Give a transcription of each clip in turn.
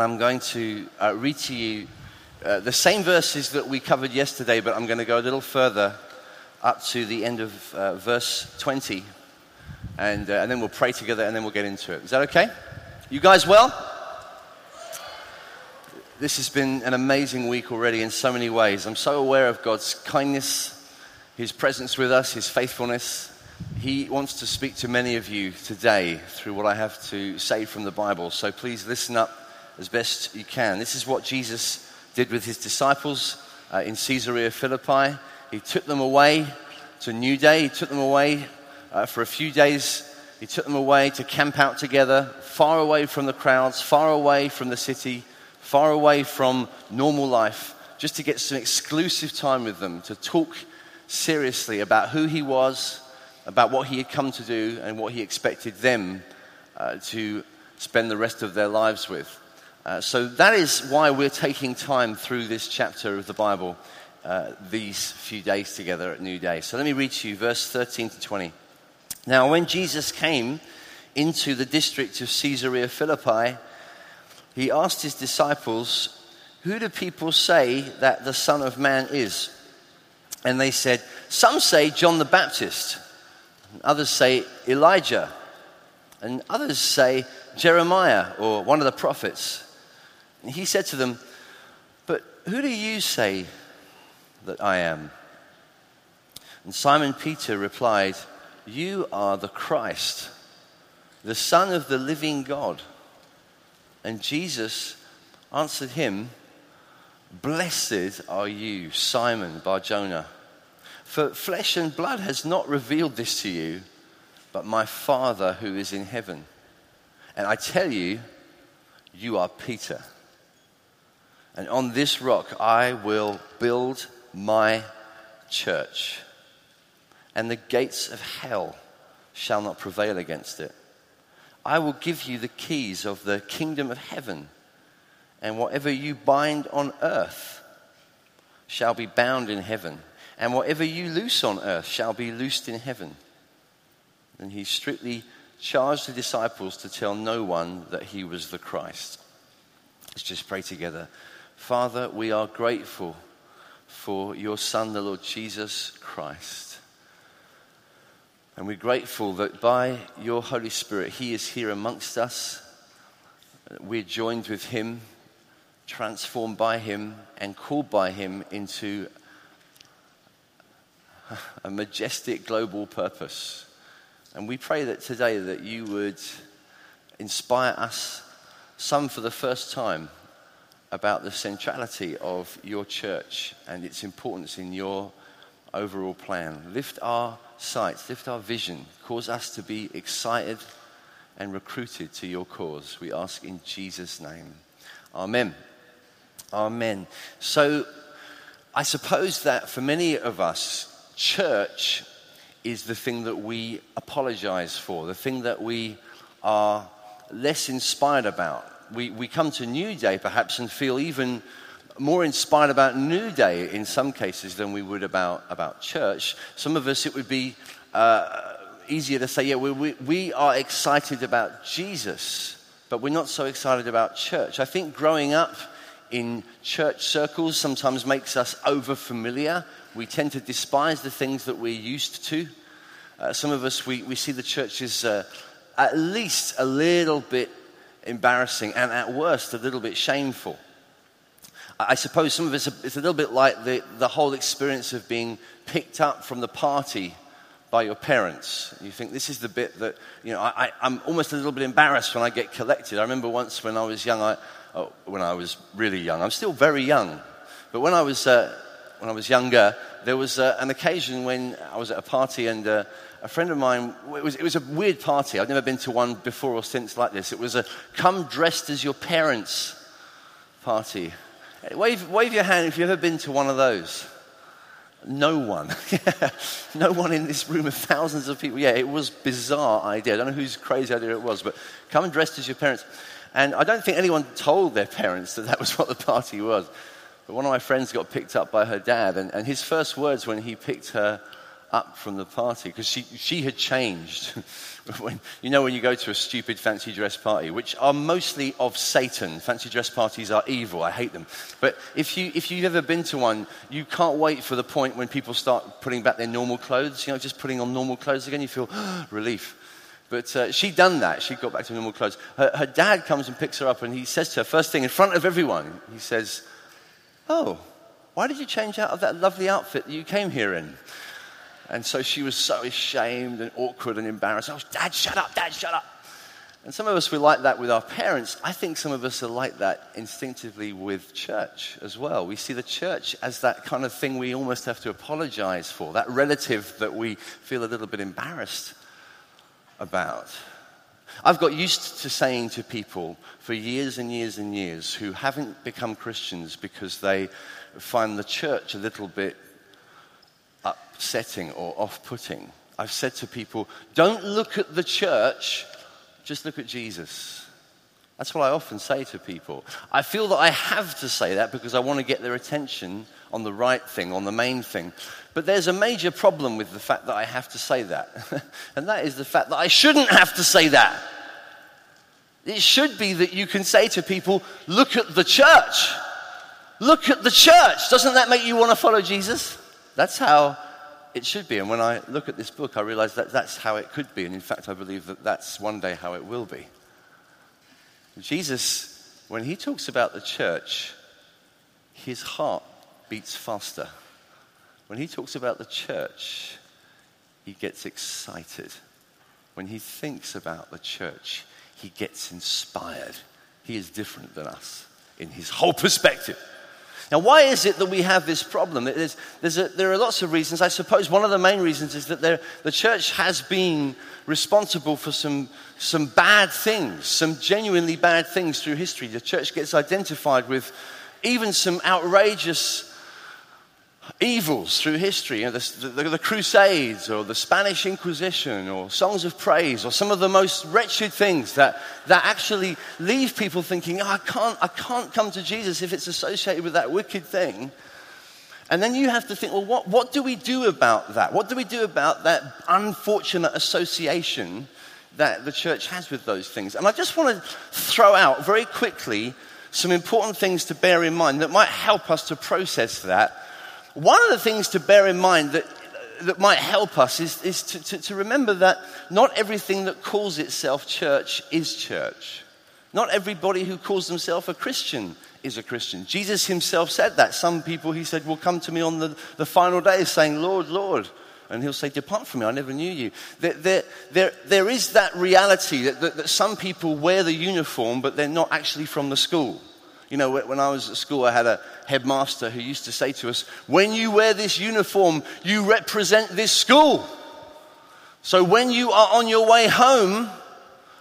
I'm going to uh, read to you uh, the same verses that we covered yesterday, but I'm going to go a little further up to the end of uh, verse 20. And, uh, and then we'll pray together and then we'll get into it. Is that okay? You guys well? This has been an amazing week already in so many ways. I'm so aware of God's kindness, His presence with us, His faithfulness. He wants to speak to many of you today through what I have to say from the Bible. So please listen up as best you can. This is what Jesus did with his disciples uh, in Caesarea Philippi. He took them away to a New Day, he took them away uh, for a few days. He took them away to camp out together, far away from the crowds, far away from the city, far away from normal life, just to get some exclusive time with them, to talk seriously about who he was, about what he had come to do, and what he expected them uh, to spend the rest of their lives with. Uh, so that is why we're taking time through this chapter of the Bible uh, these few days together at New Day. So let me read to you verse 13 to 20. Now, when Jesus came into the district of Caesarea Philippi, he asked his disciples, Who do people say that the Son of Man is? And they said, Some say John the Baptist, others say Elijah, and others say Jeremiah or one of the prophets. And he said to them, But who do you say that I am? And Simon Peter replied, You are the Christ, the Son of the living God. And Jesus answered him, Blessed are you, Simon Barjona, for flesh and blood has not revealed this to you, but my Father who is in heaven. And I tell you, you are Peter and on this rock I will build my church, and the gates of hell shall not prevail against it. I will give you the keys of the kingdom of heaven, and whatever you bind on earth shall be bound in heaven, and whatever you loose on earth shall be loosed in heaven. And he strictly charged the disciples to tell no one that he was the Christ. Let's just pray together. Father, we are grateful for your Son, the Lord Jesus Christ. And we're grateful that by your Holy Spirit, He is here amongst us. We're joined with Him, transformed by Him, and called by Him into a majestic global purpose. And we pray that today that you would inspire us, some for the first time, about the centrality of your church and its importance in your overall plan. Lift our sights, lift our vision, cause us to be excited and recruited to your cause. We ask in Jesus' name. Amen. Amen. So, I suppose that for many of us, church is the thing that we apologize for, the thing that we are less inspired about we, we come to New Day perhaps and feel even more inspired about New Day in some cases than we would about, about church. Some of us, it would be uh, easier to say, yeah, we, we, we are excited about Jesus, but we're not so excited about church. I think growing up in church circles sometimes makes us over familiar. We tend to despise the things that we're used to. Uh, some of us, we, we see the church as uh, at least a little bit embarrassing and at worst a little bit shameful. I suppose some of it's a, it's a little bit like the, the whole experience of being picked up from the party by your parents. You think this is the bit that, you know, I, am almost a little bit embarrassed when I get collected. I remember once when I was young, I, oh, when I was really young, I'm still very young, but when I was, uh, when I was younger, there was uh, an occasion when I was at a party and uh, a friend of mine, it was, it was a weird party. I've never been to one before or since like this. It was a come dressed as your parents party. Wave, wave your hand if you've ever been to one of those. No one. no one in this room of thousands of people. Yeah, it was bizarre idea. I don't know whose crazy idea it was, but come dressed as your parents. And I don't think anyone told their parents that that was what the party was. But one of my friends got picked up by her dad, and, and his first words when he picked her up from the party because she, she had changed. when, you know, when you go to a stupid fancy dress party, which are mostly of Satan, fancy dress parties are evil. I hate them. But if, you, if you've ever been to one, you can't wait for the point when people start putting back their normal clothes, you know, just putting on normal clothes again. You feel relief. But uh, she'd done that. She'd got back to normal clothes. Her, her dad comes and picks her up, and he says to her, first thing, in front of everyone, he says, Oh, why did you change out of that lovely outfit that you came here in? And so she was so ashamed and awkward and embarrassed. Oh, Dad, shut up, Dad, shut up. And some of us, we like that with our parents. I think some of us are like that instinctively with church as well. We see the church as that kind of thing we almost have to apologize for, that relative that we feel a little bit embarrassed about. I've got used to saying to people for years and years and years who haven't become Christians because they find the church a little bit upsetting or off putting. I've said to people, don't look at the church, just look at Jesus. That's what I often say to people. I feel that I have to say that because I want to get their attention on the right thing, on the main thing. But there's a major problem with the fact that I have to say that. and that is the fact that I shouldn't have to say that. It should be that you can say to people, look at the church. Look at the church. Doesn't that make you want to follow Jesus? That's how it should be. And when I look at this book, I realize that that's how it could be. And in fact, I believe that that's one day how it will be. Jesus, when he talks about the church, his heart beats faster. When he talks about the church, he gets excited. When he thinks about the church, he gets inspired. He is different than us in his whole perspective. Now, why is it that we have this problem? There's, there's a, there are lots of reasons. I suppose one of the main reasons is that there, the church has been responsible for some, some bad things, some genuinely bad things through history. The church gets identified with even some outrageous evils through history, you know, the, the, the, Crusades or the Spanish Inquisition or songs of praise or some of the most wretched things that, that actually leave people thinking, oh, I, can't, I can't come to Jesus if it's associated with that wicked thing. And then you have to think, well, what, what do we do about that? What do we do about that unfortunate association that the church has with those things? And I just want to throw out very quickly some important things to bear in mind that might help us to process that one of the things to bear in mind that, that might help us is, is to, to, to remember that not everything that calls itself church is church. Not everybody who calls themselves a Christian is a Christian. Jesus himself said that. Some people, he said, will come to me on the, the final day saying, Lord, Lord. And he'll say, Depart from me, I never knew you. There, there, there, there is that reality that, that, that some people wear the uniform, but they're not actually from the school. You know, when I was at school, I had a headmaster who used to say to us, When you wear this uniform, you represent this school. So when you are on your way home,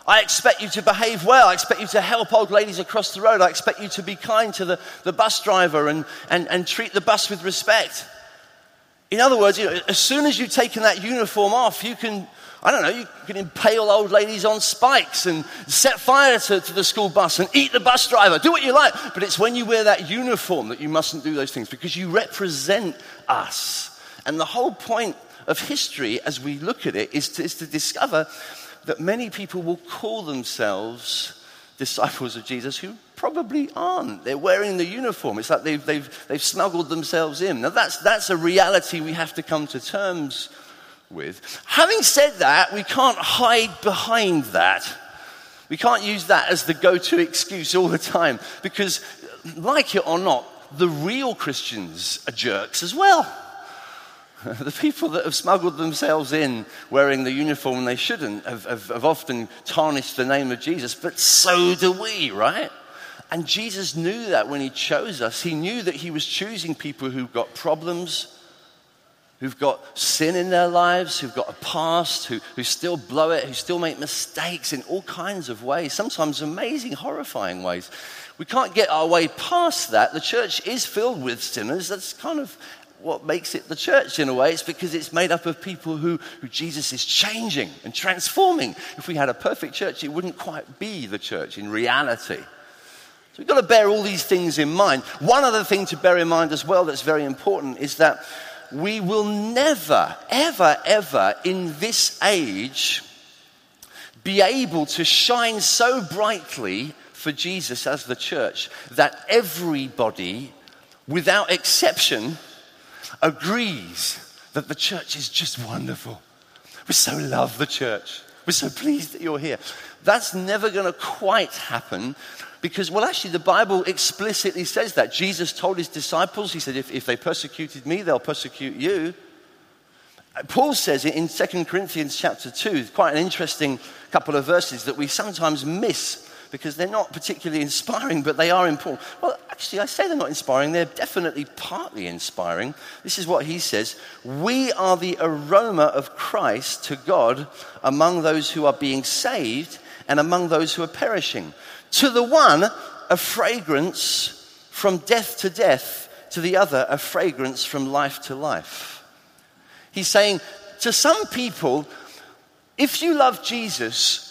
I expect you to behave well. I expect you to help old ladies across the road. I expect you to be kind to the, the bus driver and, and, and treat the bus with respect. In other words, you know, as soon as you've taken that uniform off, you can I don't know, you can impale old ladies on spikes and set fire to, to, the school bus and eat the bus driver. Do what you like. But it's when you wear that uniform that you mustn't do those things because you represent us. And the whole point of history, as we look at it, is to, is to discover that many people will call themselves disciples of Jesus who probably aren't. They're wearing the uniform. It's like they've, they've, they've snuggled themselves in. Now, that's, that's a reality we have to come to terms with. Having said that, we can't hide behind that. We can't use that as the go to excuse all the time because, like it or not, the real Christians are jerks as well. the people that have smuggled themselves in wearing the uniform they shouldn't have, have, have often tarnished the name of Jesus, but so do we, right? And Jesus knew that when he chose us. He knew that he was choosing people who've got problems, who've got sin in their lives, who've got a past, who, who still blow it, who still make mistakes in all kinds of ways, sometimes amazing, horrifying ways. We can't get our way past that. The church is filled with sinners. That's kind of what makes it the church in a way. It's because it's made up of people who, who Jesus is changing and transforming. If we had a perfect church, it wouldn't quite be the church in reality. We've got to bear all these things in mind. One other thing to bear in mind as well that's very important is that we will never, ever, ever in this age be able to shine so brightly for Jesus as the church that everybody, without exception, agrees that the church is just wonderful. We so love the church. We're so pleased that you're here. That's never going to quite happen because, well, actually, the Bible explicitly says that. Jesus told his disciples, He said, if, if they persecuted me, they'll persecute you. Paul says it in 2 Corinthians chapter 2, quite an interesting couple of verses that we sometimes miss because they're not particularly inspiring, but they are important. Well, actually, I say they're not inspiring, they're definitely partly inspiring. This is what he says We are the aroma of Christ to God among those who are being saved and among those who are perishing. To the one, a fragrance from death to death, to the other, a fragrance from life to life. He's saying to some people, if you love Jesus,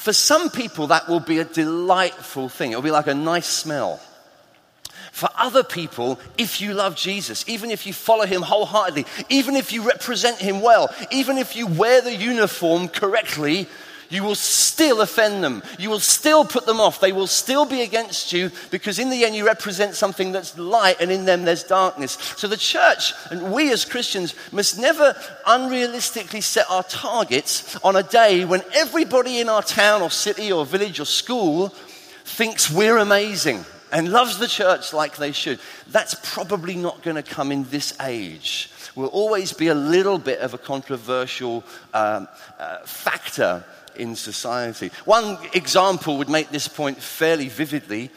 for some people that will be a delightful thing. It'll be like a nice smell. For other people, if you love Jesus, even if you follow him wholeheartedly, even if you represent him well, even if you wear the uniform correctly, you will still offend them. You will still put them off. They will still be against you because, in the end, you represent something that's light and in them there's darkness. So, the church and we as Christians must never unrealistically set our targets on a day when everybody in our town or city or village or school thinks we're amazing and loves the church like they should. That's probably not going to come in this age. Will always be a little bit of a controversial um, uh, factor in society. One example would make this point fairly vividly.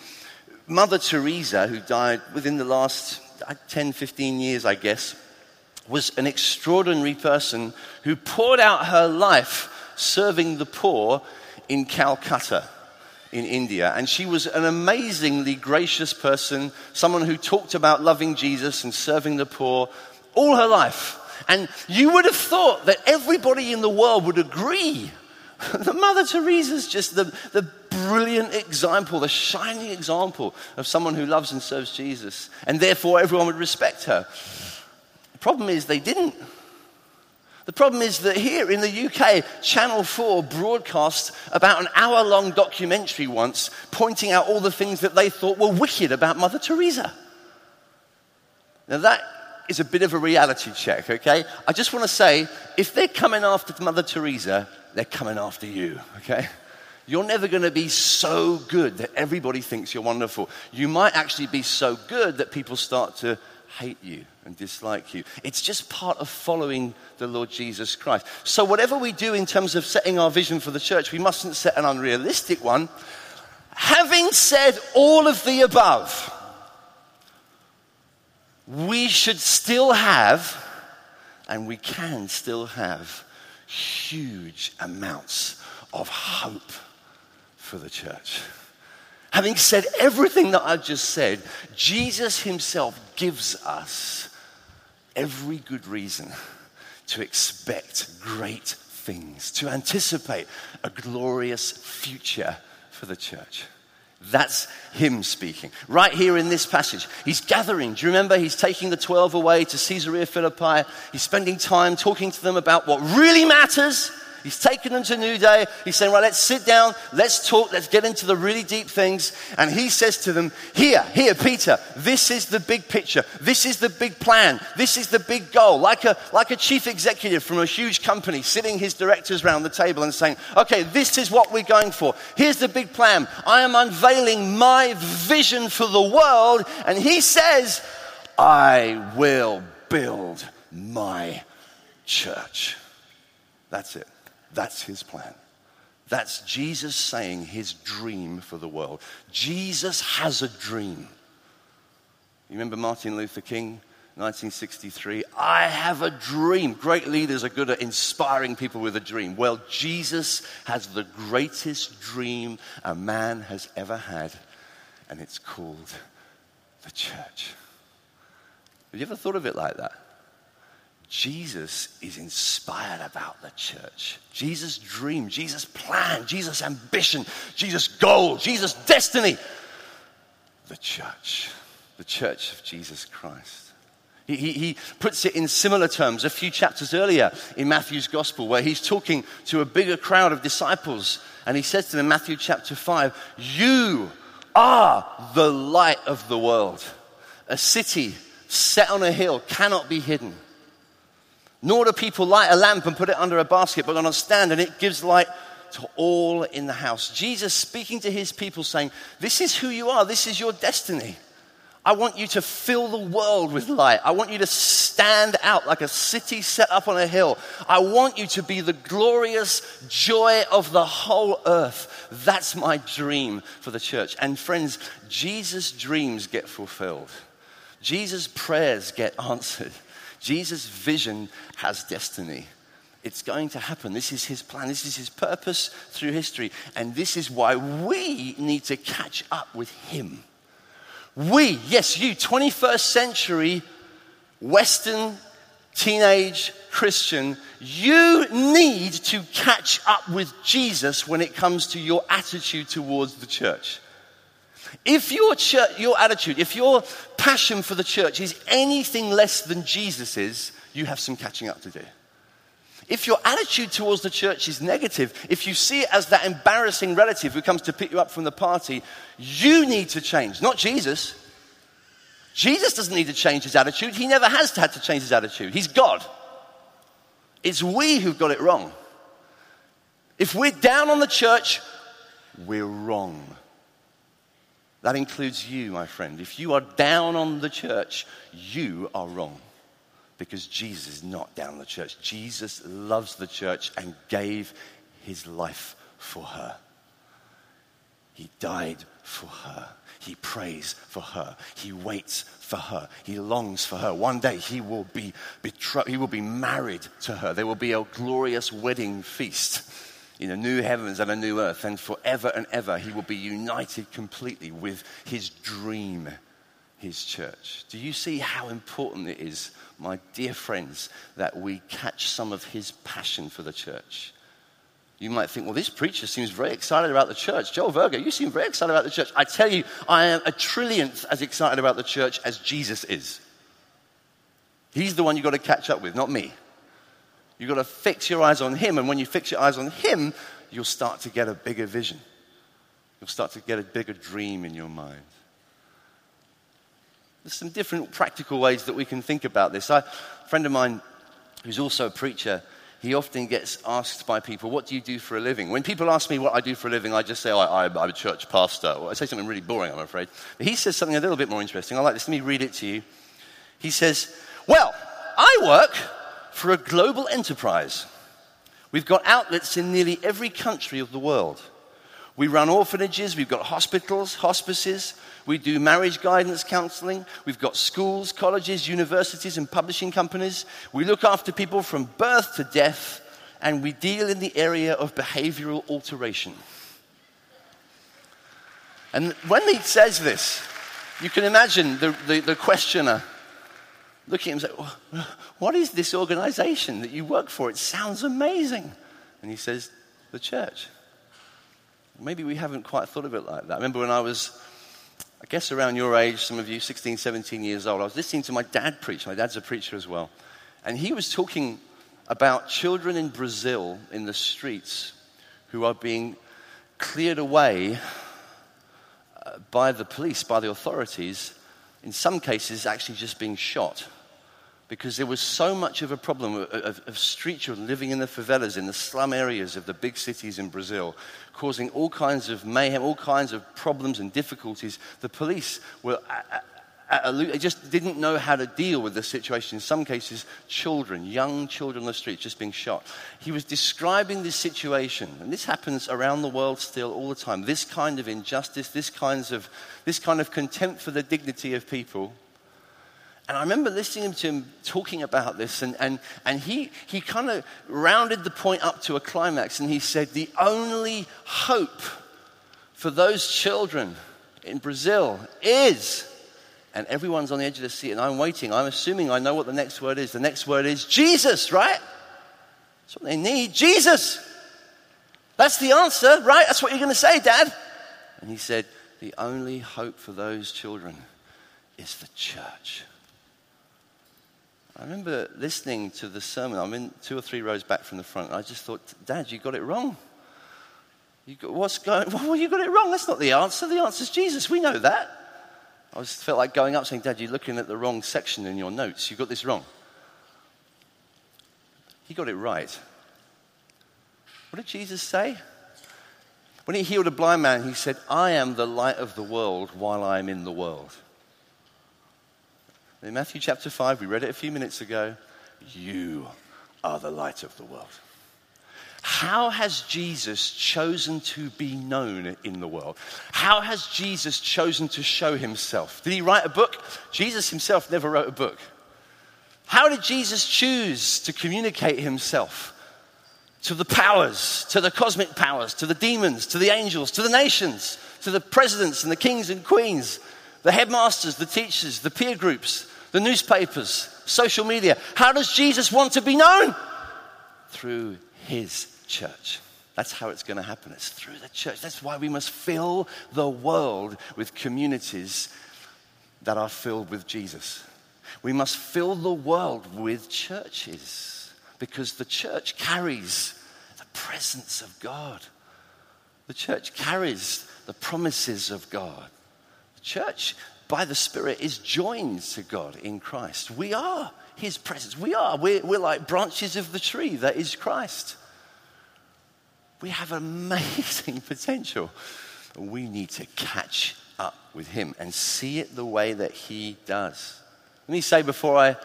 Mother Teresa, who died within the last uh, 10, 15 years, I guess, was an extraordinary person who poured out her life serving the poor in Calcutta in India. And she was an amazingly gracious person, someone who talked about loving Jesus and serving the poor all her life. And you would have thought that everybody in the world would agree Mother Teresa's just the, the brilliant example, the shining example of someone who loves and serves Jesus, and therefore everyone would respect her. The problem is they didn't. The problem is that here in the UK, Channel 4 broadcast about an hour long documentary once pointing out all the things that they thought were wicked about Mother Teresa. Now, that is a bit of a reality check, okay? I just want to say if they're coming after Mother Teresa, they're coming after you, okay? You're never going to be so good that everybody thinks you're wonderful. You might actually be so good that people start to hate you and dislike you. It's just part of following the Lord Jesus Christ. So, whatever we do in terms of setting our vision for the church, we mustn't set an unrealistic one. Having said all of the above, we should still have, and we can still have, huge amounts of hope for the church. Having said everything that I've just said, Jesus himself gives us every good reason to expect great things, to anticipate a glorious future for the church. That's him speaking. Right here in this passage, he's gathering. Do you remember? He's taking the 12 away to Caesarea Philippi. He's spending time talking to them about what really matters He's taken them to New Day. He's saying, right, let's sit down, let's talk, let's get into the really deep things. And he says to them, here, here, Peter, this is the big picture. This is the big plan. This is the big goal. Like a, like a chief executive from a huge company sitting his directors around the table and saying, okay, this is what we're going for. Here's the big plan. I am unveiling my vision for the world. And he says, I will build my church. That's it. That's his plan. That's Jesus saying his dream for the world. Jesus has a dream. You remember Martin Luther King, 1963? I have a dream. Great leaders are good at inspiring people with a dream. Well, Jesus has the greatest dream a man has ever had, and it's called the church. Have you ever thought of it like that? Jesus is inspired about the church. Jesus' dream, Jesus' plan, Jesus' ambition, Jesus' goal, Jesus' destiny. The church, the church of Jesus Christ. He, he, he, puts it in similar terms a few chapters earlier in Matthew's gospel, where he's talking to a bigger crowd of disciples. And he says to them in Matthew chapter 5, You are the light of the world. A city set on a hill cannot be hidden. Nor do people light a lamp and put it under a basket, but on a stand, and it gives light to all in the house. Jesus speaking to his people, saying, This is who you are, this is your destiny. I want you to fill the world with light. I want you to stand out like a city set up on a hill. I want you to be the glorious joy of the whole earth. That's my dream for the church. And friends, Jesus' dreams get fulfilled, Jesus' prayers get answered, Jesus' vision has destiny. It's going to happen. This is his plan. This is his purpose through history. And this is why we need to catch up with him. We, yes, you, 21st century Western teenage Christian, you need to catch up with Jesus when it comes to your attitude towards the church. If your, church, your attitude, if your passion for the church is anything less than Jesus you have some catching up to do. If your attitude towards the church is negative, if you see it as that embarrassing relative who comes to pick you up from the party, you need to change, not Jesus. Jesus doesn't need to change his attitude. He never has had to change his attitude. He's God. It's we who've got it wrong. If we're down on the church, we're wrong. That includes you, my friend. If you are down on the church, you are wrong because Jesus is not down the church. Jesus loves the church and gave his life for her. He died for her. He prays for her. He waits for her. He longs for her. One day he will be betrothed. He will be married to her. There will be a glorious wedding feast in a new heavens and a new earth. And forever and ever he will be united completely with his dream, his church. Do you see how important it is my dear friends, that we catch some of his passion for the church. You might think, well, this preacher seems very excited about the church. Joel Virgo, you seem very excited about the church. I tell you, I am a trillionth as excited about the church as Jesus is. He's the one you've got to catch up with, not me. You've got to fix your eyes on him, and when you fix your eyes on him, you'll start to get a bigger vision. You'll start to get a bigger dream in your mind. There's some different practical ways that we can think about this. I, a friend of mine who's also a preacher, he often gets asked by people, What do you do for a living? When people ask me what I do for a living, I just say, oh, I, am a church pastor. Or I say something really boring, I'm afraid. But he says something a little bit more interesting. I like this. Let me read it to you. He says, Well, I work for a global enterprise. We've got outlets in nearly every country of the world. We run orphanages, we've got hospitals, hospices, we do marriage guidance counseling, we've got schools, colleges, universities, and publishing companies. We look after people from birth to death, and we deal in the area of behavioral alteration. And when he says this, you can imagine the, the, the questioner looking at him and saying, What is this organization that you work for? It sounds amazing. And he says, The church. Maybe we haven't quite thought of it like that. I remember when I was, I guess around your age, some of you, 16, 17 years old, I was listening to my dad preach. My dad's a preacher as well. And he was talking about children in Brazil in the streets who are being cleared away uh, by the police, by the authorities, in some cases, actually just being shot because there was so much of a problem of, of, of, street children living in the favelas, in the slum areas of the big cities in Brazil, causing all kinds of mayhem, all kinds of problems and difficulties. The police were at, at a, just didn't know how to deal with the situation. In some cases, children, young children on the streets, just being shot. He was describing this situation, and this happens around the world still all the time. This kind of injustice, this kinds of, this kind of contempt for the dignity of people and I remember listening to him talking about this, and, and, and he, he kind of rounded the point up to a climax, and he said, The only hope for those children in Brazil is, and everyone's on the edge of the seat, and I'm waiting. I'm assuming I know what the next word is. The next word is Jesus, right? That's what they need Jesus. That's the answer, right? That's what you're going to say, Dad. And he said, The only hope for those children is the church. I remember listening to the sermon. I'm in two or three rows back from the front. I just thought, Dad, you got it wrong. You got, what's going? Well, you got it wrong. That's not the answer. The answer is Jesus. We know that. I just felt like going up saying, Dad, you're looking at the wrong section in your notes. You got this wrong. He got it right. What did Jesus say? When he healed a blind man, he said, I am the light of the world while I am in the world. In Matthew chapter 5, we read it a few minutes ago. You are the light of the world. How has Jesus chosen to be known in the world? How has Jesus chosen to show himself? Did he write a book? Jesus himself never wrote a book. How did Jesus choose to communicate himself? To the powers, to the cosmic powers, to the demons, to the angels, to the nations, to the presidents and the kings and queens, the headmasters, the teachers, the peer groups, the newspapers, social media. How does Jesus want to be known? Through his church. That's how it's going to happen. It's through the church. That's why we must fill the world with communities that are filled with Jesus. We must fill the world with churches because the church carries the presence of God. The church carries the promises of God. The church by the Spirit is joined to God in Christ. We are His presence. We are. We're, we're like branches of the tree that is Christ. We have amazing potential. We need to catch up with Him and see it the way that He does. Let me say before I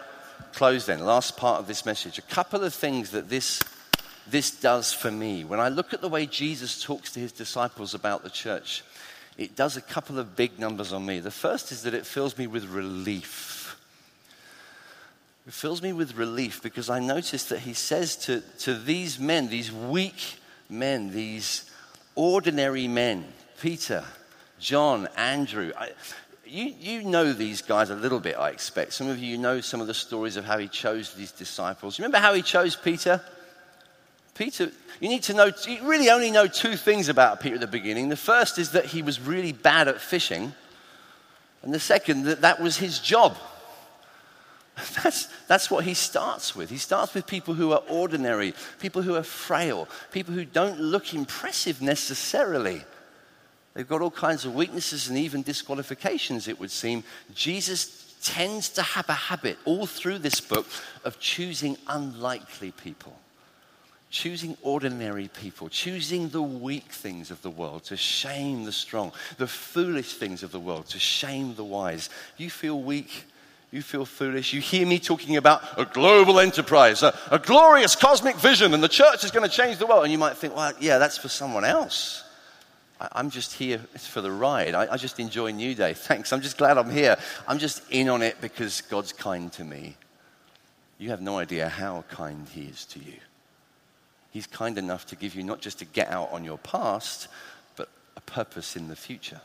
close, then, last part of this message, a couple of things that this, this does for me. When I look at the way Jesus talks to His disciples about the church, it does a couple of big numbers on me. The first is that it fills me with relief. It fills me with relief because I notice that he says to, to these men, these weak men, these ordinary men, Peter, John, Andrew. I, you, you know these guys a little bit, I expect. Some of you know some of the stories of how he chose these disciples. Remember how he chose Peter? Peter, you need to know, you really only know two things about Peter at the beginning. The first is that he was really bad at fishing, and the second, that that was his job. That's, that's what he starts with. He starts with people who are ordinary, people who are frail, people who don't look impressive necessarily. They've got all kinds of weaknesses and even disqualifications, it would seem. Jesus tends to have a habit all through this book of choosing unlikely people choosing ordinary people, choosing the weak things of the world to shame the strong, the foolish things of the world to shame the wise. You feel weak. You feel foolish. You hear me talking about a global enterprise, a, a glorious cosmic vision, and the church is going to change the world. And you might think, well, yeah, that's for someone else. I, am just here for the ride. I, I just enjoy New Day. Thanks. I'm just glad I'm here. I'm just in on it because God's kind to me. You have no idea how kind He is to you. He's kind enough to give you not just to get out on your past, but a purpose in the future.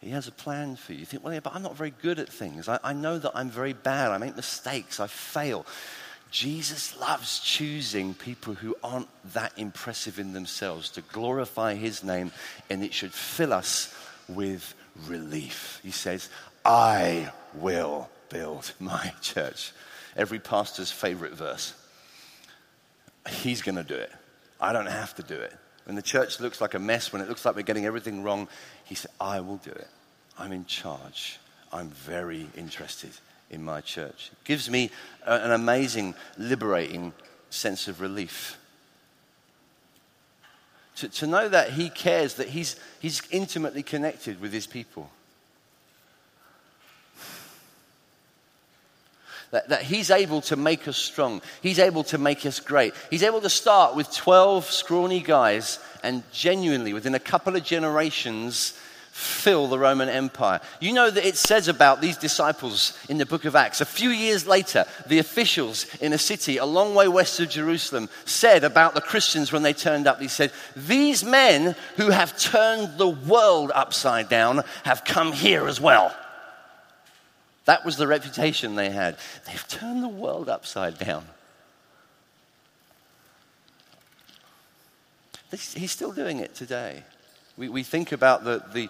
He has a plan for you. You think, well, yeah, but I'm not very good at things. I, I know that I'm very bad. I make mistakes. I fail. Jesus loves choosing people who aren't that impressive in themselves to glorify his name, and it should fill us with relief. He says, I will build my church. Every pastor's favorite verse. He's going to do it. I don't have to do it. When the church looks like a mess, when it looks like we're getting everything wrong, he said, I will do it. I'm in charge. I'm very interested in my church. It gives me an amazing, liberating sense of relief. To, to know that he cares, that he's, he's intimately connected with his people. That, that He's able to make us strong. He's able to make us great. He's able to start with 12 scrawny guys and genuinely, within a couple of generations, fill the Roman Empire. You know that it says about these disciples in the book of Acts. A few years later, the officials in a city a long way west of Jerusalem said about the Christians when they turned up, they said, These men who have turned the world upside down have come here as well. That was the reputation they had. They've turned the world upside down. He's still doing it today. We, we think about the, the,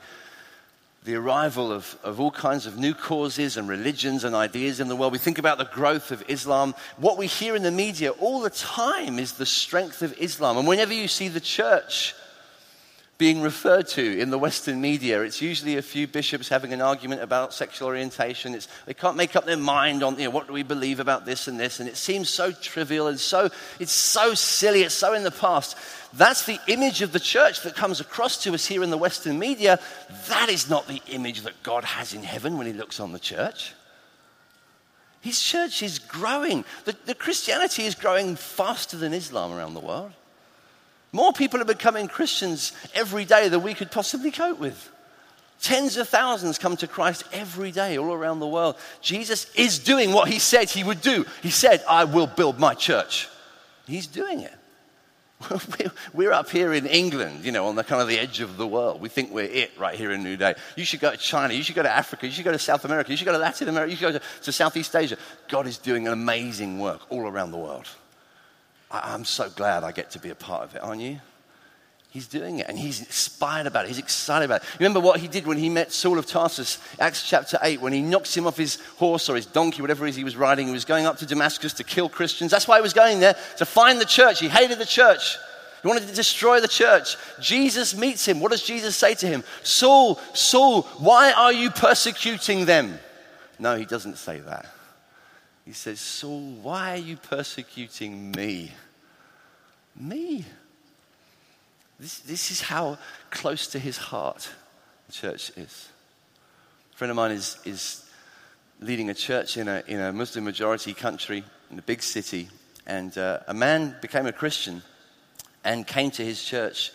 the arrival of, of all kinds of new causes and religions and ideas in the world. We think about the growth of Islam. What we hear in the media all the time is the strength of Islam. And whenever you see the church being referred to in the Western media. It's usually a few bishops having an argument about sexual orientation. It's, they can't make up their mind on you know, what do we believe about this and this, and it seems so trivial and so it's so silly. It's so in the past. That's the image of the church that comes across to us here in the Western media. That is not the image that God has in heaven when He looks on the church. His church is growing. The, the Christianity is growing faster than Islam around the world. More people are becoming Christians every day than we could possibly cope with. Tens of thousands come to Christ every day all around the world. Jesus is doing what he said he would do. He said, I will build my church. He's doing it. We're up here in England, you know, on the kind of the edge of the world. We think we're it right here in New Day. You should go to China. You should go to Africa. You should go to South America. You should go to Latin America. You should go to, to Southeast Asia. God is doing an amazing work all around the world. I'm so glad I get to be a part of it, aren't you? He's doing it and he's inspired about it. He's excited about it. Remember what he did when he met Saul of Tarsus, Acts chapter 8, when he knocks him off his horse or his donkey, whatever it is he was riding. He was going up to Damascus to kill Christians. That's why he was going there, to find the church. He hated the church. He wanted to destroy the church. Jesus meets him. What does Jesus say to him? Saul, Saul, why are you persecuting them? No, he doesn't say that. He says, Saul, why are you persecuting me? Me. This, this is how close to his heart the church is. A friend of mine is, is leading a church in a, in a Muslim majority country, in a big city, and uh, a man became a Christian and came to his church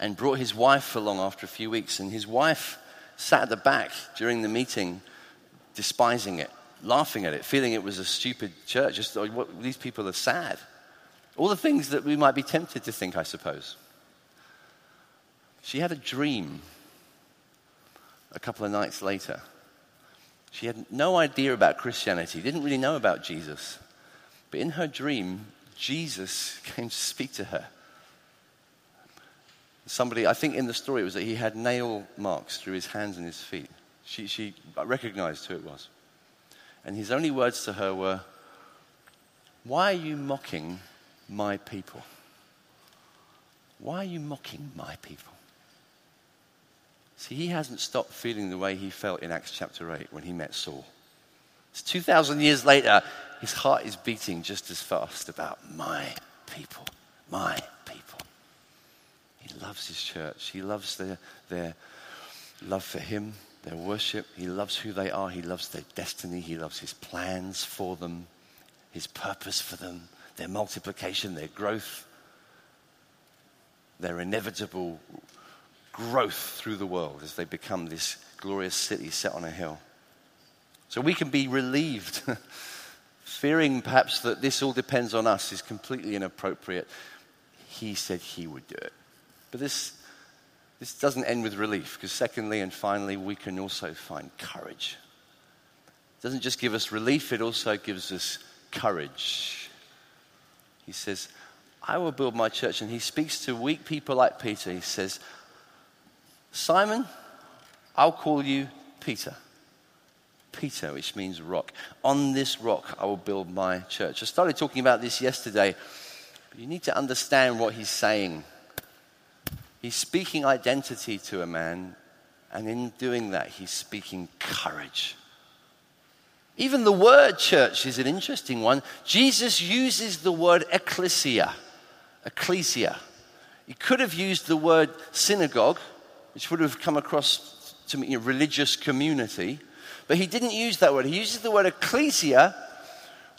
and brought his wife along after a few weeks. And his wife sat at the back during the meeting, despising it laughing at it, feeling it was a stupid church. Just what, these people are sad. All the things that we might be tempted to think, I suppose. She had a dream a couple of nights later. She had no idea about Christianity, didn't really know about Jesus. But in her dream, Jesus came to speak to her. Somebody, I think in the story, it was that he had nail marks through his hands and his feet. She, she recognized who it was. And his only words to her were, Why are you mocking my people? Why are you mocking my people? See, he hasn't stopped feeling the way he felt in Acts chapter 8 when he met Saul. It's 2,000 years later, his heart is beating just as fast about my people, my people. He loves his church. He loves their, their love for him, their worship. He loves who they are. He loves their destiny. He loves his plans for them, his purpose for them, their multiplication, their growth, their inevitable growth through the world as they become this glorious city set on a hill. So we can be relieved. Fearing perhaps that this all depends on us is completely inappropriate. He said he would do it. But this this doesn't end with relief, because secondly and finally, we can also find courage. It doesn't just give us relief, it also gives us courage. He says, I will build my church. And he speaks to weak people like Peter. He says, Simon, I'll call you Peter. Peter, which means rock. On this rock, I will build my church. I started talking about this yesterday, but you need to understand what he's saying. He's speaking identity to a man, and in doing that, he's speaking courage. Even the word church is an interesting one. Jesus uses the word ecclesia. Ecclesia. He could have used the word synagogue, which would have come across to me a religious community, but he didn't use that word. He uses the word ecclesia,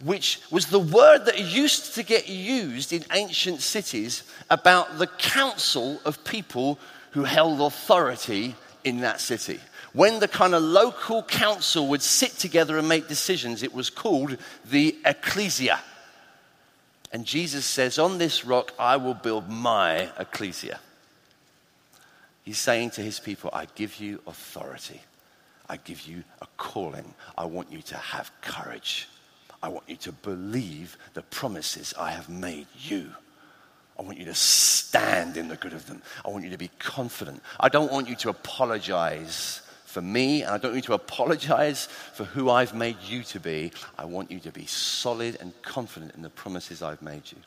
which was the word that used to get used in ancient cities about the council of people who held authority in that city. When the kind of local council would sit together and make decisions, it was called the ecclesia. And Jesus says, On this rock I will build my ecclesia. He's saying to his people, I give you authority. I give you a calling. I want you to have courage. I want you to believe the promises I have made you. I want you to stand in the good of them. I want you to be confident. I don't want you to apologize for me, and I don't want you to apologize for who I've made you to be. I want you to be solid and confident in the promises I've made you.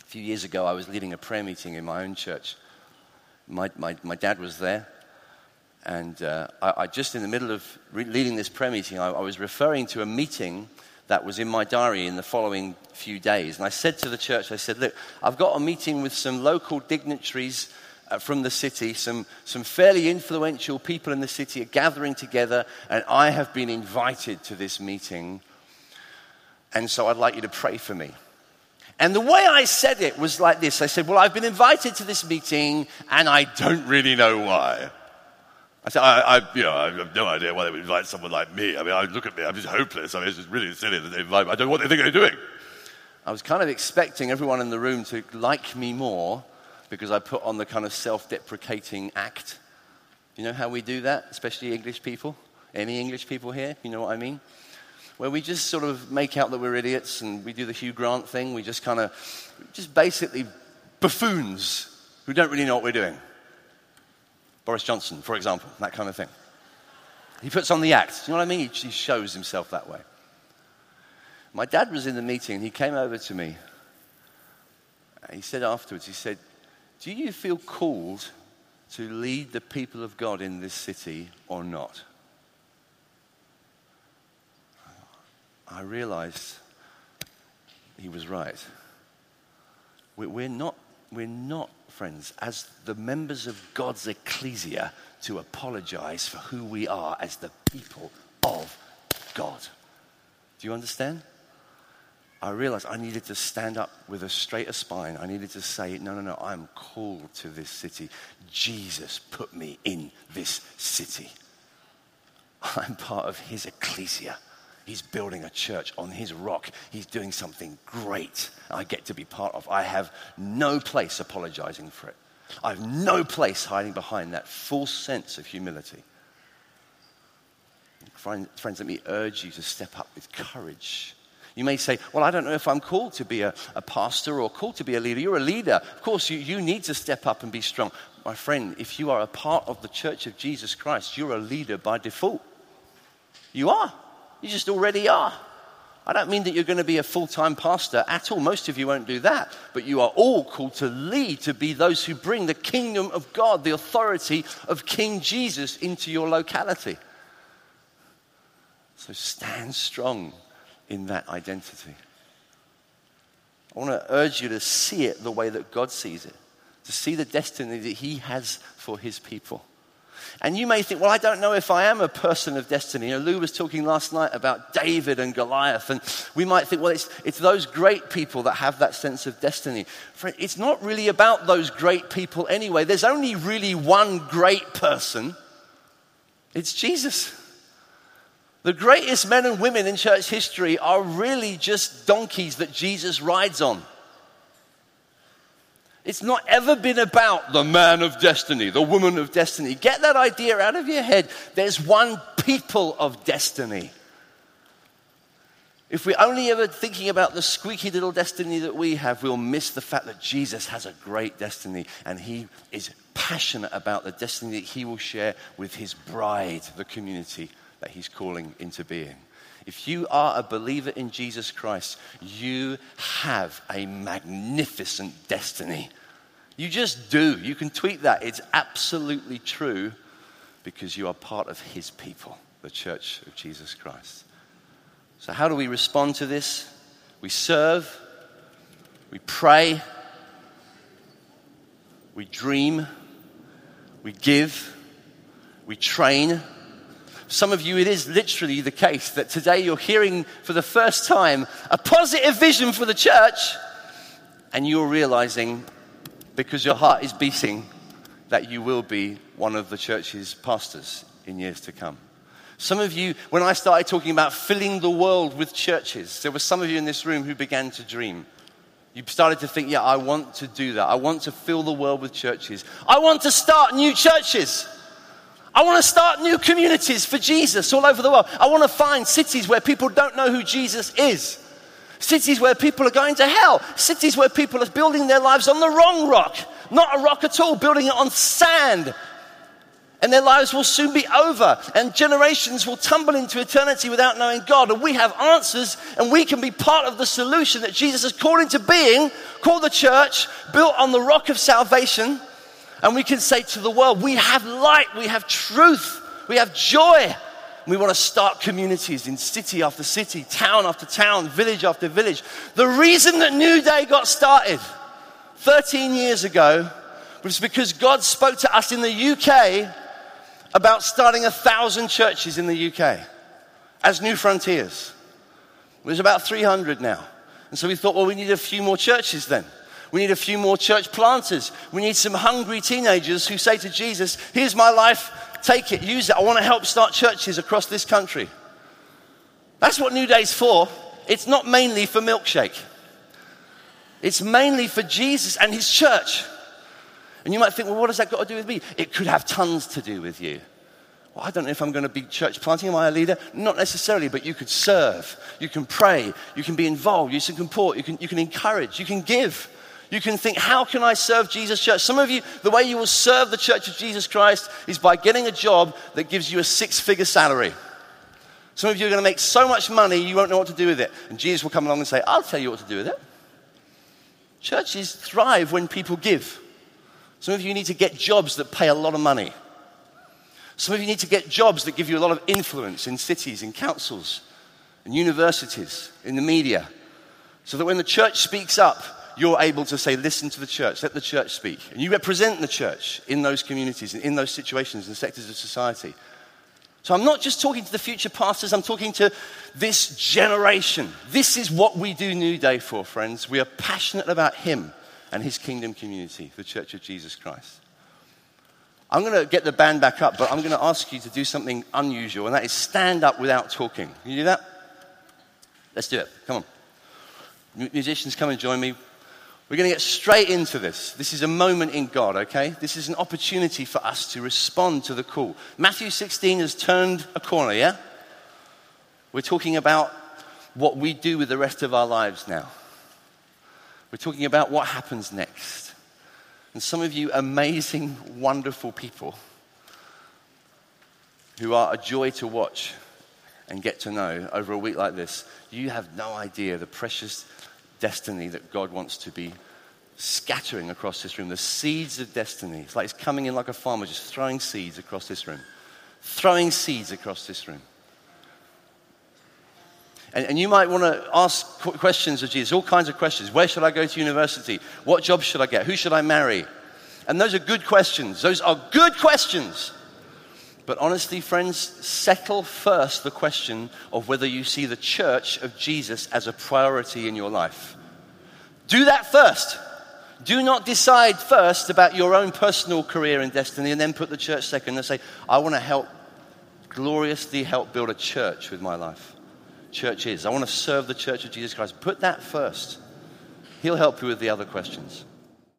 A few years ago, I was leading a prayer meeting in my own church. My, my, my dad was there, and uh, I, I, just in the middle of re- leading this prayer meeting, I, I was referring to a meeting that was in my diary in the following few days. And I said to the church, I said, Look, I've got a meeting with some local dignitaries uh, from the city. Some, some fairly influential people in the city are gathering together, and I have been invited to this meeting. And so I'd like you to pray for me. And the way I said it was like this I said, Well, I've been invited to this meeting, and I don't really know why. I said, I, I, you know, I have no idea why they would invite someone like me. I mean, I look at me, I'm just hopeless. I mean, it's just really silly that they invite me. I don't know what they think they're doing. I was kind of expecting everyone in the room to like me more because I put on the kind of self deprecating act. You know how we do that, especially English people? Any English people here? You know what I mean? Where we just sort of make out that we're idiots and we do the Hugh Grant thing. We just kind of, just basically buffoons who don't really know what we're doing. Boris Johnson, for example, that kind of thing. He puts on the act. You know what I mean? He shows himself that way. My dad was in the meeting and he came over to me. He said afterwards, he said, Do you feel called to lead the people of God in this city or not? I realized he was right. We're not, we're not, friends, as the members of God's ecclesia, to apologize for who we are as the people of God. Do you understand? I realized I needed to stand up with a straighter spine. I needed to say, no, no, no, I'm called to this city. Jesus put me in this city. I'm part of his ecclesia. He's building a church on his rock. He's doing something great. I get to be part of. I have no place apologizing for it. I have no place hiding behind that full sense of humility. Friends, let me urge you to step up with courage you may say, Well, I don't know if I'm called to be a, a pastor or called to be a leader. You're a leader. Of course, you, you need to step up and be strong. My friend, if you are a part of the church of Jesus Christ, you're a leader by default. You are. You just already are. I don't mean that you're going to be a full time pastor at all. Most of you won't do that. But you are all called to lead, to be those who bring the kingdom of God, the authority of King Jesus into your locality. So stand strong in that identity. I want to urge you to see it the way that God sees it, to see the destiny that He has for His people. And you may think, well, I don't know if I am a person of destiny. You know, Lou was talking last night about David and Goliath, and we might think, well, it's, it's those great people that have that sense of destiny. It's not really about those great people anyway. There's only really one great person it's Jesus. The greatest men and women in church history are really just donkeys that Jesus rides on. It's not ever been about the man of destiny, the woman of destiny. Get that idea out of your head. There's one people of destiny. If we're only ever thinking about the squeaky little destiny that we have, we'll miss the fact that Jesus has a great destiny and he is passionate about the destiny that he will share with his bride, the community that He's calling into being. If you are a believer in Jesus Christ, you have a magnificent destiny. You just do. You can tweet that. It's absolutely true because you are part of His people, the church of Jesus Christ. So, how do we respond to this? We serve, we pray, we dream, we give, we train some of you, it is literally the case that today you're hearing for the first time a positive vision for the church, and you're realizing, because your heart is beating, that you will be one of the church's pastors in years to come. Some of you, when I started talking about filling the world with churches, there were some of you in this room who began to dream. You started to think, yeah, I want to do that. I want to fill the world with churches. I want to start new churches. I want to start new communities for Jesus all over the world. I want to find cities where people don't know who Jesus is. Cities where people are going to hell. Cities where people are building their lives on the wrong rock. Not a rock at all, building it on sand. and their lives will soon be over, and generations will tumble into eternity without knowing God. And we have answers, and we can be part of the solution that Jesus has called into being, called the church, built on the rock of salvation. And we can say to the world, we have light, we have truth, we have joy. We want to start communities in city after city, town after town, village after village. The reason that Newday got started 13 years ago was because God spoke to us in the UK about starting a thousand churches in the UK as Newfrontiers. There's about 300 now. And so we thought, well, we need a few more churches then. We need a few more church planters. We need some hungry teenagers who say to Jesus, Here's my life, take it, use it. I want to help start churches across this country. That's what Newday's for. It's not mainly for milkshake, it's mainly for Jesus and his church. And you might think, well, what does that got to do with me? It could have tons to do with you. Well, I don't know if I'm going to be church planting. Am I a leader? Not necessarily, but you could serve. You can pray. You can be involved. You can support. You can, you can encourage. You can give. You can think, how can I serve Jesus Church? Some of you, the way you will serve the Church of Jesus Christ is by getting a job that gives you a six figure salary. Some of you are going to make so much money you won't know what to do with it. And Jesus will come along and say, I'll tell you what to do with it. Churches thrive when people give. Some of you need to get jobs that pay a lot of money. Some of you need to get jobs that give you a lot of influence in cities, in councils, in universities, in the media, so that when the church speaks up, you're able to say, Listen to the church, let the church speak. And you represent the church in those communities, and in those situations, and sectors of society. So I'm not just talking to the future pastors, I'm talking to this generation. This is what we do Newday for, friends. We are passionate about Him and his kingdom community, the Church of Jesus Christ. I'm going to get the band back up, but I'm going to ask you to do something unusual, and that is stand up without talking. Can you do that? Let's do it. Come on. Musicians, come and join me. We're going to get straight into this. This is a moment in God, okay? This is an opportunity for us to respond to the call. Matthew 16 has turned a corner, yeah? We're talking about what we do with the rest of our lives now. We're talking about what happens next. And some of you amazing, wonderful people who are a joy to watch and get to know over a week like this, you have no idea the precious destiny that God wants to be scattering across this room. The seeds of destiny. It's like it's coming in like a farmer, just throwing seeds across this room. Throwing seeds across this room. And, and you might want to ask questions of Jesus, all kinds of questions. Where should I go to university? What job should I get? Who should I marry? And those are good questions. Those are good questions. But honestly, friends, settle first the question of whether you see the church of Jesus as a priority in your life. Do that first. Do not decide first about your own personal career and destiny and then put the church second and say, I want to help, gloriously help build a church with my life church is. I want to serve the church of Jesus Christ. Put that first. He'll help you with the other questions.